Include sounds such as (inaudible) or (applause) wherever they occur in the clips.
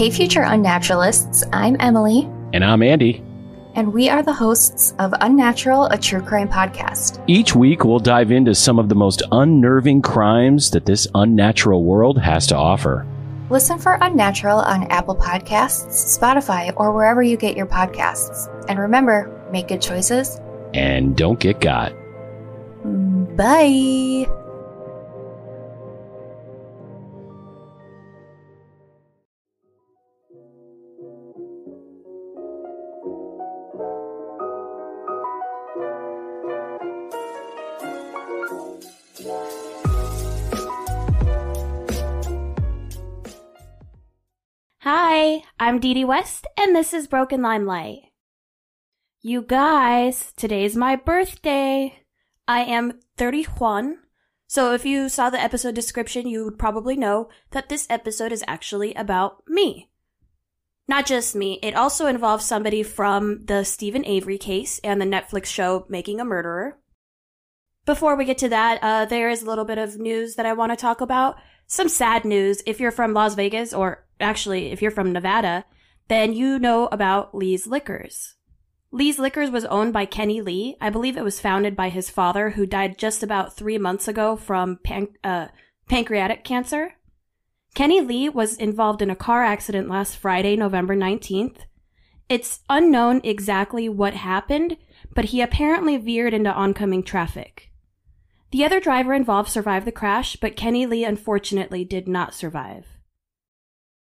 Hey, future unnaturalists, I'm Emily. And I'm Andy. And we are the hosts of Unnatural, a true crime podcast. Each week, we'll dive into some of the most unnerving crimes that this unnatural world has to offer. Listen for Unnatural on Apple Podcasts, Spotify, or wherever you get your podcasts. And remember, make good choices. And don't get got. Mm, bye. Hi, I'm Didi West, and this is Broken Limelight. You guys, today's my birthday. I am 31. So if you saw the episode description, you would probably know that this episode is actually about me. Not just me, it also involves somebody from the Steven Avery case and the Netflix show Making a Murderer. Before we get to that, uh, there is a little bit of news that I want to talk about. Some sad news. If you're from Las Vegas, or actually, if you're from Nevada, then you know about Lee's Liquors. Lee's Liquors was owned by Kenny Lee. I believe it was founded by his father, who died just about three months ago from pan- uh, pancreatic cancer. Kenny Lee was involved in a car accident last Friday, November 19th. It's unknown exactly what happened, but he apparently veered into oncoming traffic. The other driver involved survived the crash, but Kenny Lee unfortunately did not survive.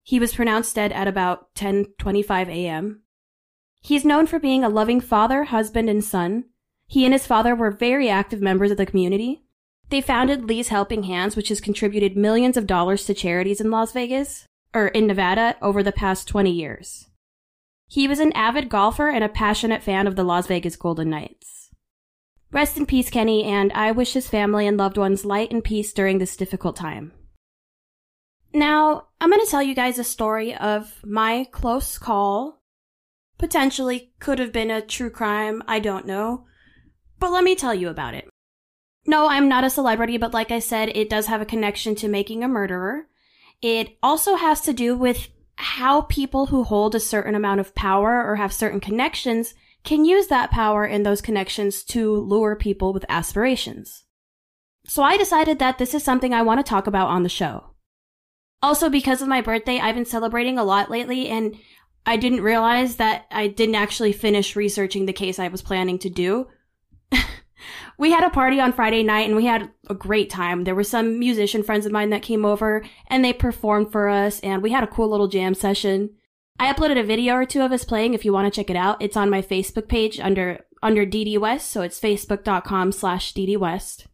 He was pronounced dead at about 10:25 a.m. He is known for being a loving father, husband, and son. He and his father were very active members of the community. They founded Lee's Helping Hands, which has contributed millions of dollars to charities in Las Vegas, or in Nevada, over the past 20 years. He was an avid golfer and a passionate fan of the Las Vegas Golden Knights. Rest in peace, Kenny, and I wish his family and loved ones light and peace during this difficult time. Now, I'm going to tell you guys a story of my close call Potentially could have been a true crime, I don't know. But let me tell you about it. No, I'm not a celebrity, but like I said, it does have a connection to making a murderer. It also has to do with how people who hold a certain amount of power or have certain connections can use that power and those connections to lure people with aspirations. So I decided that this is something I want to talk about on the show. Also, because of my birthday, I've been celebrating a lot lately, and I didn't realize that I didn't actually finish researching the case I was planning to do. (laughs) we had a party on Friday night and we had a great time. There were some musician friends of mine that came over and they performed for us and we had a cool little jam session. I uploaded a video or two of us playing if you want to check it out. It's on my Facebook page under under Didi West, so it's facebook.com slash Didi West.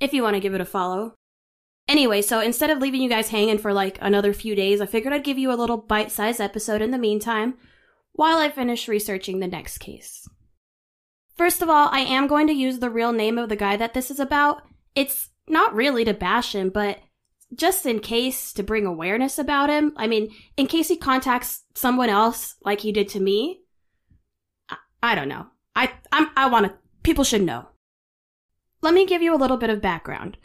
If you want to give it a follow. Anyway, so instead of leaving you guys hanging for like another few days, I figured I'd give you a little bite sized episode in the meantime while I finish researching the next case. First of all, I am going to use the real name of the guy that this is about. It's not really to bash him, but just in case to bring awareness about him. I mean, in case he contacts someone else like he did to me. I, I don't know. I I'm, I want to. People should know. Let me give you a little bit of background.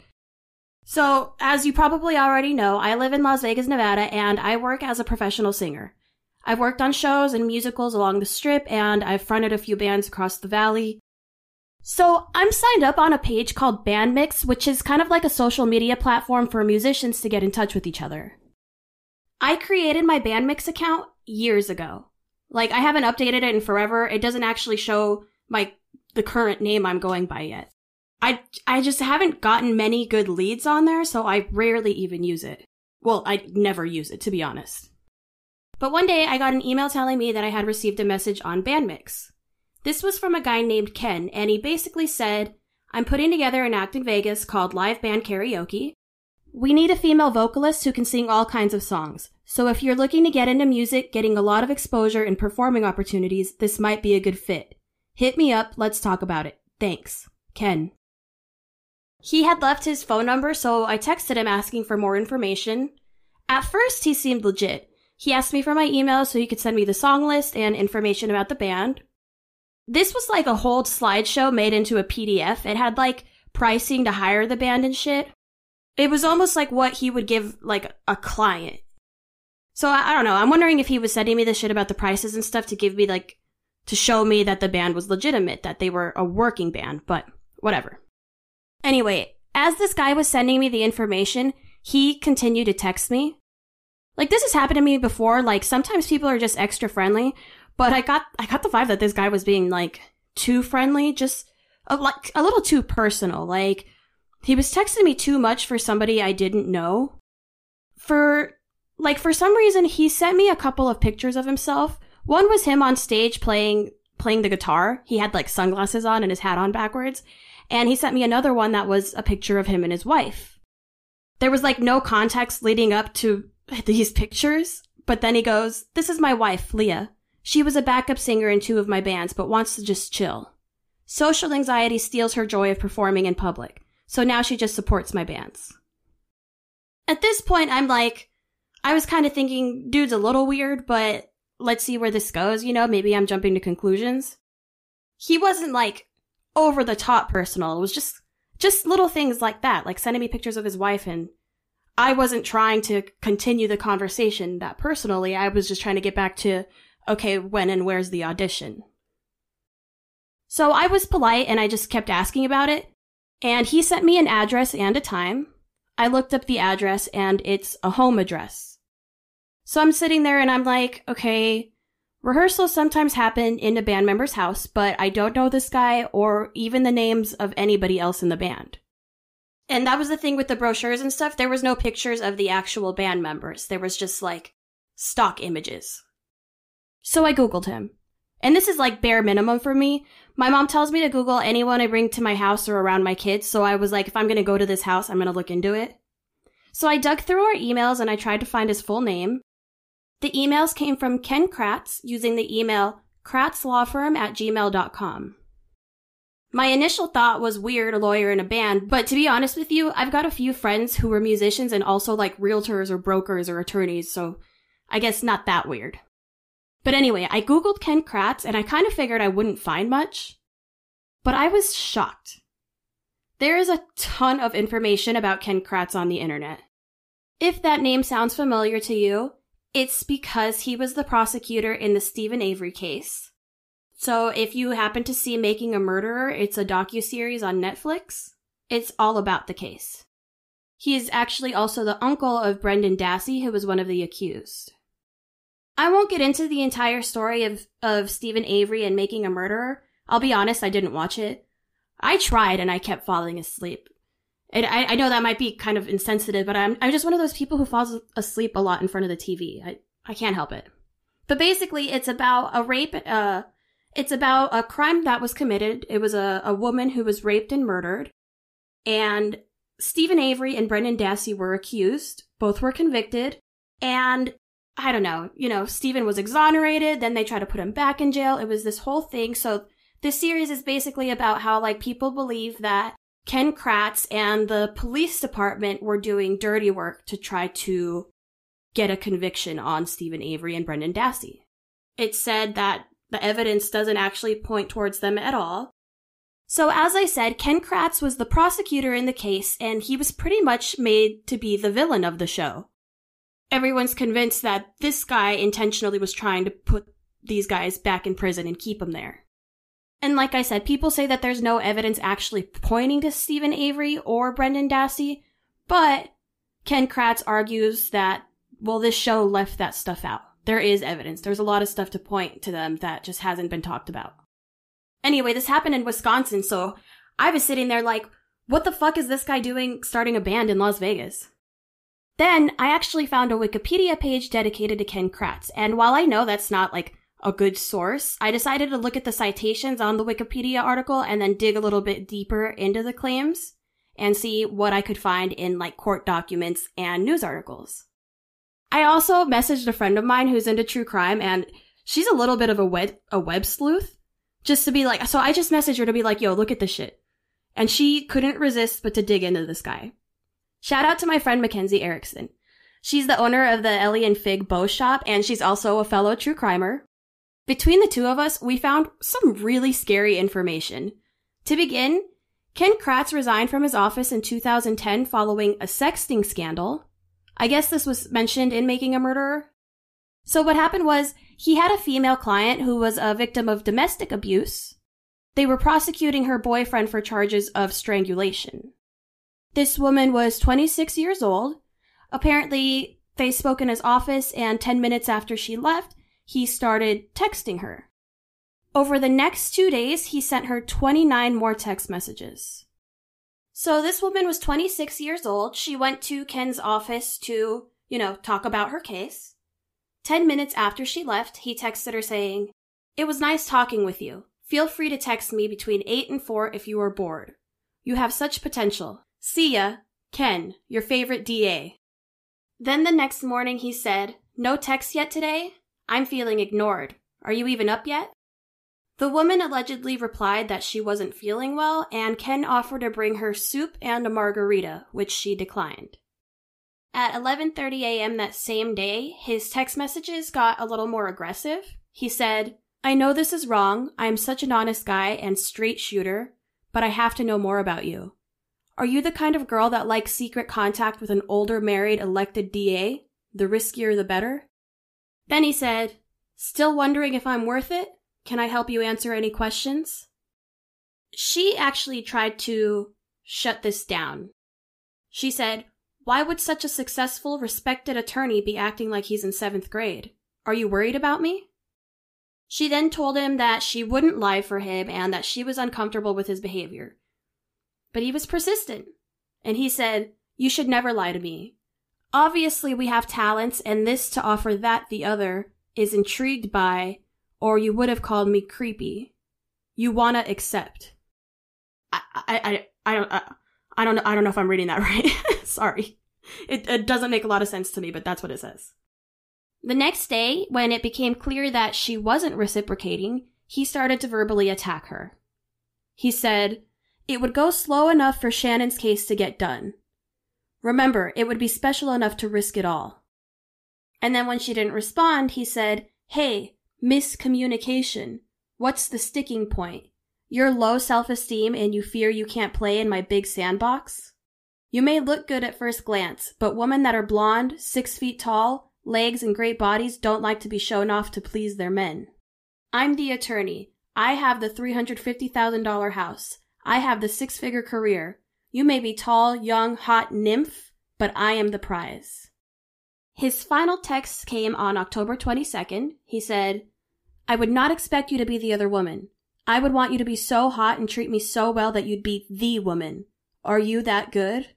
So, as you probably already know, I live in Las Vegas, Nevada, and I work as a professional singer. I've worked on shows and musicals along the strip, and I've fronted a few bands across the valley. So, I'm signed up on a page called Bandmix, which is kind of like a social media platform for musicians to get in touch with each other. I created my Bandmix account years ago. Like, I haven't updated it in forever. It doesn't actually show my the current name I'm going by yet. I I just haven't gotten many good leads on there, so I rarely even use it. Well, I never use it to be honest. But one day I got an email telling me that I had received a message on Bandmix. This was from a guy named Ken, and he basically said, I'm putting together an act in Vegas called Live Band Karaoke. We need a female vocalist who can sing all kinds of songs. So if you're looking to get into music, getting a lot of exposure and performing opportunities, this might be a good fit. Hit me up, let's talk about it. Thanks. Ken. He had left his phone number, so I texted him asking for more information. At first, he seemed legit. He asked me for my email so he could send me the song list and information about the band. This was like a whole slideshow made into a PDF. It had like pricing to hire the band and shit. It was almost like what he would give like a client. So I, I don't know. I'm wondering if he was sending me the shit about the prices and stuff to give me like, to show me that the band was legitimate, that they were a working band, but whatever. Anyway, as this guy was sending me the information, he continued to text me. Like this has happened to me before. Like sometimes people are just extra friendly, but I got I got the vibe that this guy was being like too friendly, just a, like a little too personal. Like he was texting me too much for somebody I didn't know. For like for some reason he sent me a couple of pictures of himself. One was him on stage playing playing the guitar. He had like sunglasses on and his hat on backwards. And he sent me another one that was a picture of him and his wife. There was like no context leading up to these pictures, but then he goes, This is my wife, Leah. She was a backup singer in two of my bands, but wants to just chill. Social anxiety steals her joy of performing in public, so now she just supports my bands. At this point, I'm like, I was kind of thinking, dude's a little weird, but let's see where this goes, you know, maybe I'm jumping to conclusions. He wasn't like over the top personal. It was just just little things like that, like sending me pictures of his wife and I wasn't trying to continue the conversation that personally. I was just trying to get back to okay, when and where's the audition? So I was polite and I just kept asking about it. And he sent me an address and a time. I looked up the address and it's a home address. So I'm sitting there and I'm like, okay, rehearsals sometimes happen in a band member's house, but I don't know this guy or even the names of anybody else in the band. And that was the thing with the brochures and stuff. There was no pictures of the actual band members. There was just like stock images. So I Googled him. And this is like bare minimum for me. My mom tells me to Google anyone I bring to my house or around my kids. So I was like, if I'm going to go to this house, I'm going to look into it. So I dug through our emails and I tried to find his full name. The emails came from Ken Kratz using the email kratzlawfirm at gmail.com. My initial thought was weird, a lawyer in a band, but to be honest with you, I've got a few friends who were musicians and also like realtors or brokers or attorneys, so I guess not that weird. But anyway, I googled Ken Kratz and I kind of figured I wouldn't find much. But I was shocked. There is a ton of information about Ken Kratz on the internet. If that name sounds familiar to you, it's because he was the prosecutor in the Steven Avery case. So if you happen to see Making a Murderer, it's a docu-series on Netflix. It's all about the case. He is actually also the uncle of Brendan Dassey, who was one of the accused. I won't get into the entire story of, of Steven Avery and Making a Murderer. I'll be honest, I didn't watch it. I tried and I kept falling asleep. And I, I know that might be kind of insensitive, but I'm, I'm just one of those people who falls asleep a lot in front of the TV. I, I can't help it. But basically, it's about a rape, uh, it's about a crime that was committed. It was a, a woman who was raped and murdered. And Steven Avery and Brendan Dassey were accused. Both were convicted. And I don't know, you know, Steven was exonerated. Then they tried to put him back in jail. It was this whole thing. So this series is basically about how like people believe that Ken Kratz and the police department were doing dirty work to try to get a conviction on Steven Avery and Brendan Dassey. It said that the evidence doesn't actually point towards them at all. So as I said, Ken Kratz was the prosecutor in the case and he was pretty much made to be the villain of the show. Everyone's convinced that this guy intentionally was trying to put these guys back in prison and keep them there. And like I said, people say that there's no evidence actually pointing to Steven Avery or Brendan Dassey, but Ken Kratz argues that, well, this show left that stuff out. There is evidence. There's a lot of stuff to point to them that just hasn't been talked about. Anyway, this happened in Wisconsin, so I was sitting there like, what the fuck is this guy doing starting a band in Las Vegas? Then I actually found a Wikipedia page dedicated to Ken Kratz, and while I know that's not like a good source, I decided to look at the citations on the Wikipedia article and then dig a little bit deeper into the claims and see what I could find in like court documents and news articles. I also messaged a friend of mine who's into true crime and she's a little bit of a web, a web sleuth just to be like, so I just messaged her to be like, yo, look at this shit. And she couldn't resist but to dig into this guy. Shout out to my friend Mackenzie Erickson. She's the owner of the Ellie and Fig Bow Shop and she's also a fellow true crimer. Between the two of us, we found some really scary information. To begin, Ken Kratz resigned from his office in 2010 following a sexting scandal. I guess this was mentioned in Making a Murderer. So what happened was he had a female client who was a victim of domestic abuse. They were prosecuting her boyfriend for charges of strangulation. This woman was 26 years old. Apparently, they spoke in his office, and 10 minutes after she left, he started texting her. Over the next two days, he sent her 29 more text messages. So this woman was 26 years old. She went to Ken's office to, you know, talk about her case. 10 minutes after she left, he texted her saying, It was nice talking with you. Feel free to text me between 8 and 4 if you are bored. You have such potential. See ya, Ken, your favorite DA. Then the next morning he said, No text yet today? I'm feeling ignored. Are you even up yet? The woman allegedly replied that she wasn't feeling well, and Ken offered to bring her soup and a margarita, which she declined. At 11:30 a.m. that same day, his text messages got a little more aggressive. He said, "I know this is wrong. I am such an honest guy and straight shooter, but I have to know more about you. Are you the kind of girl that likes secret contact with an older married elected DA? The riskier the better?" He said, "Still wondering if I'm worth it? Can I help you answer any questions?" She actually tried to shut this down. She said, why would such a successful, respected attorney be acting like he's in seventh grade? Are you worried about me? She then told him that she wouldn't lie for him and that she was uncomfortable with his behavior. But he was persistent, and he said, You should never lie to me. Obviously, we have talents, and this to offer that the other is intrigued by, or you would have called me creepy. You wanna accept. I, I, I, I don't, I, I don't know. I don't know if I'm reading that (laughs) right. Sorry. It, it doesn't make a lot of sense to me, but that's what it says. The next day, when it became clear that she wasn't reciprocating, he started to verbally attack her. He said, It would go slow enough for Shannon's case to get done. Remember, it would be special enough to risk it all. And then when she didn't respond, he said, Hey, miscommunication. What's the sticking point? You're low self esteem and you fear you can't play in my big sandbox? You may look good at first glance, but women that are blonde, six feet tall, legs, and great bodies don't like to be shown off to please their men. I'm the attorney. I have the $350,000 house. I have the six figure career. You may be tall, young, hot nymph, but I am the prize. His final text came on October 22nd. He said, I would not expect you to be the other woman. I would want you to be so hot and treat me so well that you'd be the woman. Are you that good?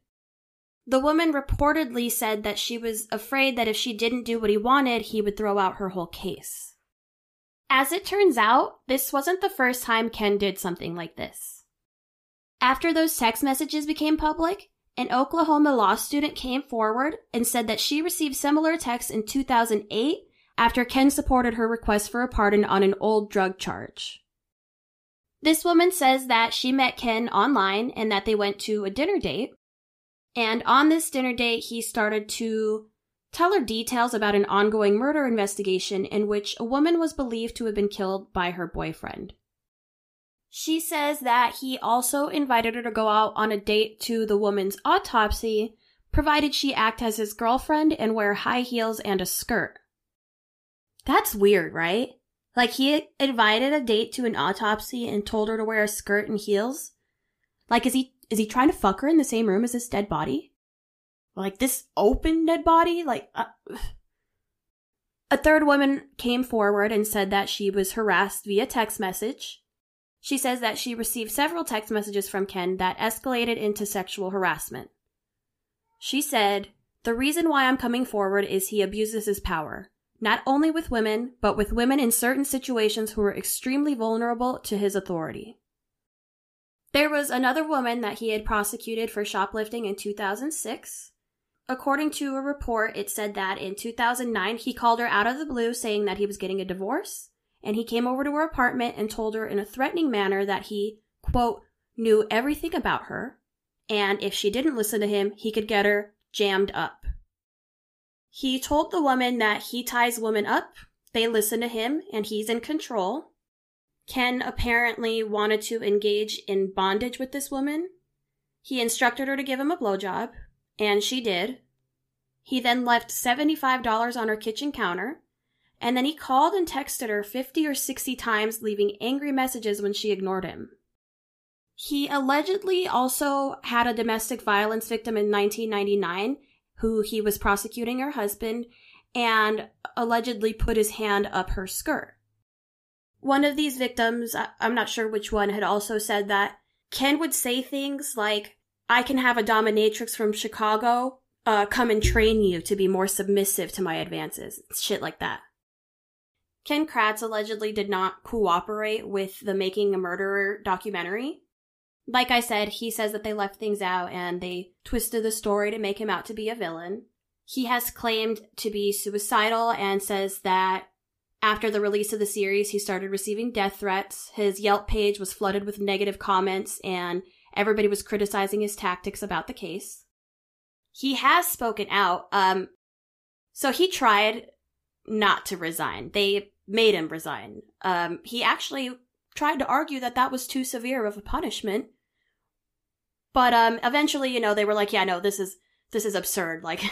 The woman reportedly said that she was afraid that if she didn't do what he wanted, he would throw out her whole case. As it turns out, this wasn't the first time Ken did something like this. After those text messages became public, an Oklahoma law student came forward and said that she received similar texts in 2008 after Ken supported her request for a pardon on an old drug charge. This woman says that she met Ken online and that they went to a dinner date. And on this dinner date, he started to tell her details about an ongoing murder investigation in which a woman was believed to have been killed by her boyfriend. She says that he also invited her to go out on a date to the woman's autopsy, provided she act as his girlfriend and wear high heels and a skirt. That's weird, right? Like he invited a date to an autopsy and told her to wear a skirt and heels. Like is he is he trying to fuck her in the same room as this dead body? Like this open dead body? Like uh, (sighs) a third woman came forward and said that she was harassed via text message. She says that she received several text messages from Ken that escalated into sexual harassment. She said, "The reason why I'm coming forward is he abuses his power not only with women, but with women in certain situations who were extremely vulnerable to his authority. There was another woman that he had prosecuted for shoplifting in 2006. According to a report, it said that in 2009 he called her out of the blue saying that he was getting a divorce, and he came over to her apartment and told her in a threatening manner that he, quote, knew everything about her, and if she didn't listen to him, he could get her jammed up. He told the woman that he ties women up, they listen to him, and he's in control. Ken apparently wanted to engage in bondage with this woman. He instructed her to give him a blowjob, and she did. He then left $75 on her kitchen counter, And then he called and texted her 50 or 60 times, leaving angry messages when she ignored him. He allegedly also had a domestic violence victim in 1999 who he was prosecuting her husband and allegedly put his hand up her skirt. One of these victims, I'm not sure which one, had also said that Ken would say things like, I can have a dominatrix from Chicago uh, come and train you to be more submissive to my advances. Shit like that. Ken Kratz allegedly did not cooperate with the Making a Murderer documentary. Like I said, he says that they left things out and they twisted the story to make him out to be a villain. He has claimed to be suicidal and says that after the release of the series, he started receiving death threats. His Yelp page was flooded with negative comments and everybody was criticizing his tactics about the case. He has spoken out. Um, so he tried not to resign. They made him resign. Um, he actually tried to argue that that was too severe of a punishment. But um, eventually, you know, they were like, "Yeah, no, this is this is absurd. (laughs) Like,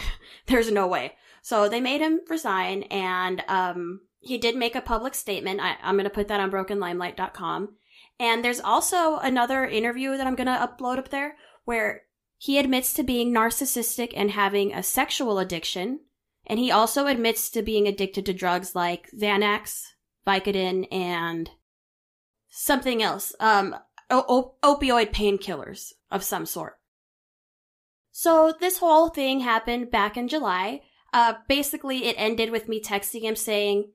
there's no way." So they made him resign, and um, he did make a public statement. I, I'm going to put that on BrokenLimelight.com. And there's also another interview that I'm going to upload up there where he admits to being narcissistic and having a sexual addiction. And he also admits to being addicted to drugs like Xanax, Vicodin, and something else. Um, o- opioid painkillers of some sort. So this whole thing happened back in July. Uh, basically it ended with me texting him saying,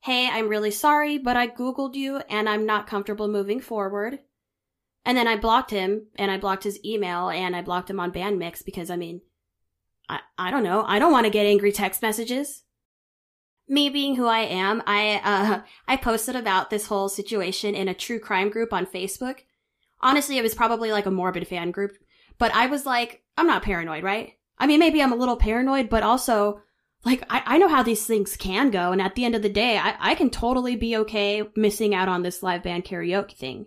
Hey, I'm really sorry, but I Googled you and I'm not comfortable moving forward. And then I blocked him and I blocked his email and I blocked him on Bandmix because I mean, I, I don't know. I don't want to get angry text messages me being who I am, I uh I posted about this whole situation in a true crime group on Facebook. Honestly, it was probably like a morbid fan group, but I was like, I'm not paranoid, right? I mean, maybe I'm a little paranoid, but also like I, I know how these things can go, and at the end of the day, I, I can totally be okay missing out on this live band karaoke thing.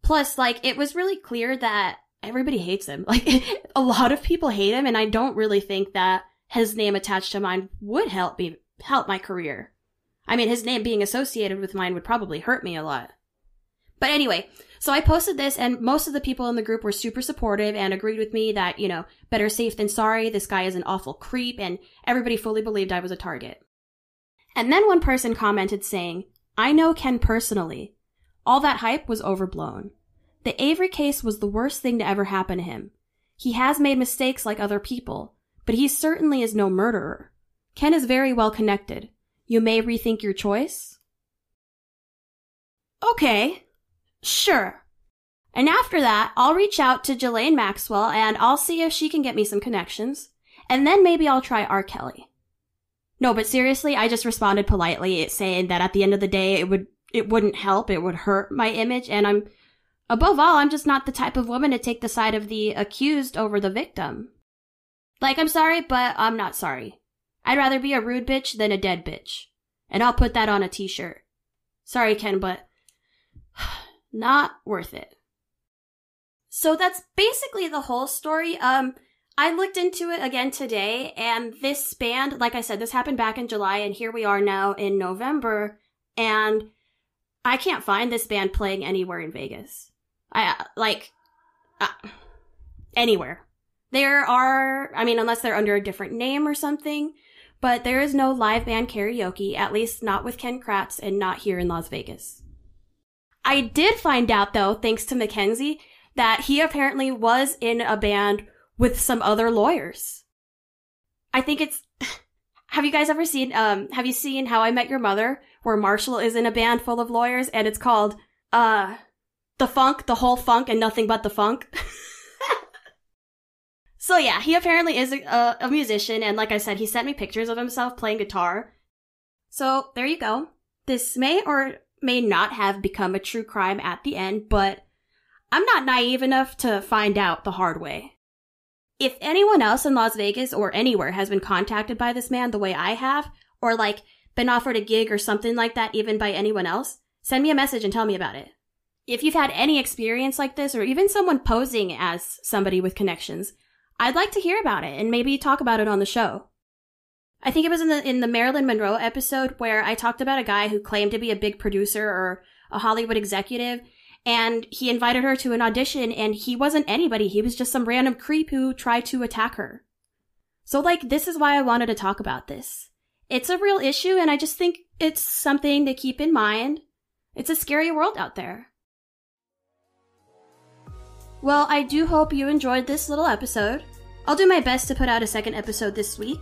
Plus, like, it was really clear that everybody hates him. (laughs) Like, a lot of people hate him, and I don't really think that his name attached to mine would help me help my career. I mean, his name being associated with mine would probably hurt me a lot. But anyway, so I posted this and most of the people in the group were super supportive and agreed with me that, you know, better safe than sorry. This guy is an awful creep and everybody fully believed I was a target. And then one person commented saying, I know Ken personally. All that hype was overblown. The Avery case was the worst thing to ever happen to him. He has made mistakes like other people, but he certainly is no murderer. Ken is very well connected. You may rethink your choice? Okay. Sure. And after that, I'll reach out to Ghislaine Maxwell and I'll see if she can get me some connections. And then maybe I'll try R. Kelly. No, but seriously, I just responded politely saying that at the end of the day, it would, it wouldn't help. It would hurt my image. And I'm, above all, I'm just not the type of woman to take the side of the accused over the victim. Like, I'm sorry, but I'm not sorry. I'd rather be a rude bitch than a dead bitch. And I'll put that on a t-shirt. Sorry, Ken, but (sighs) not worth it. So that's basically the whole story. Um, I looked into it again today and this band, like I said, this happened back in July and here we are now in November and I can't find this band playing anywhere in Vegas. I, like, uh, anywhere. There are, I mean, unless they're under a different name or something, but there is no live band karaoke, at least not with Ken Kratz and not here in Las Vegas. I did find out though, thanks to Mackenzie, that he apparently was in a band with some other lawyers. I think it's, (sighs) have you guys ever seen, um, have you seen How I Met Your Mother, where Marshall is in a band full of lawyers and it's called, uh, The Funk, The Whole Funk and Nothing But the Funk? (laughs) So yeah, he apparently is a, a, musician, and like I said, he sent me pictures of himself playing guitar. So there you go. This may or may not have become a true crime at the end, but I'm not naive enough to find out the hard way. If anyone else in Las Vegas or anywhere has been contacted by this man the way I have, or like been offered a gig or something like that even by anyone else, send me a message and tell me about it. If you've had any experience like this, or even someone posing as somebody with connections, I'd like to hear about it and maybe talk about it on the show. I think it was in the in the Marilyn Monroe episode where I talked about a guy who claimed to be a big producer or a Hollywood executive and he invited her to an audition and he wasn't anybody. He was just some random creep who tried to attack her. So like this is why I wanted to talk about this. It's a real issue and I just think it's something to keep in mind. It's a scary world out there. Well, I do hope you enjoyed this little episode. I'll do my best to put out a second episode this week.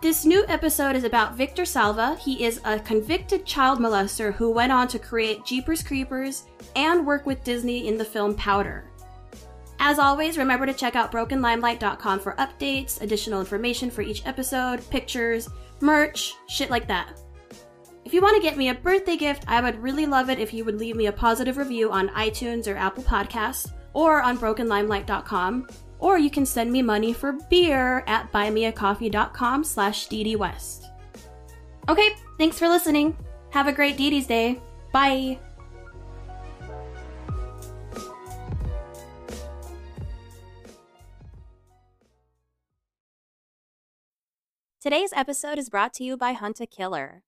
This new episode is about Victor Salva. He is a convicted child molester who went on to create Jeepers Creepers and work with Disney in the film Powder. As always, remember to check out brokenlimelight.com for updates, additional information for each episode, pictures, merch, shit like that. If you want to get me a birthday gift, I would really love it if you would leave me a positive review on iTunes or Apple Podcasts or on brokenlimelight.com, or you can send me money for beer at buymeacoffee.com slash ddwest. Okay, thanks for listening. Have a great Didi's Day. Bye. Today's episode is brought to you by Hunt a Killer.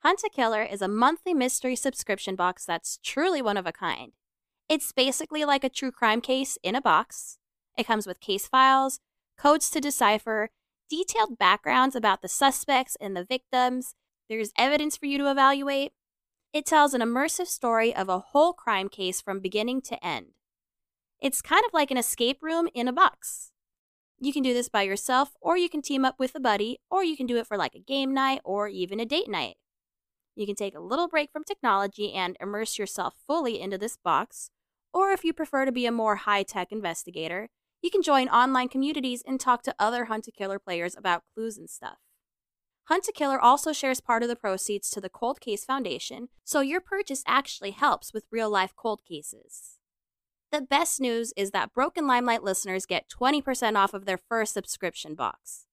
Hunt a Killer is a monthly mystery subscription box that's truly one of a kind. It's basically like a true crime case in a box. It comes with case files, codes to decipher, detailed backgrounds about the suspects and the victims. There's evidence for you to evaluate. It tells an immersive story of a whole crime case from beginning to end. It's kind of like an escape room in a box. You can do this by yourself, or you can team up with a buddy, or you can do it for like a game night or even a date night. You can take a little break from technology and immerse yourself fully into this box, or if you prefer to be a more high tech investigator, you can join online communities and talk to other Hunt a Killer players about clues and stuff. Hunt a Killer also shares part of the proceeds to the Cold Case Foundation, so your purchase actually helps with real life cold cases. The best news is that Broken Limelight listeners get 20% off of their first subscription box.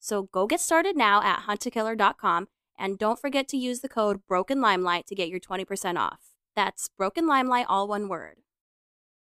So go get started now at huntakiller.com and don't forget to use the code Broken Limelight to get your 20% off. That's Broken Limelight, all one word.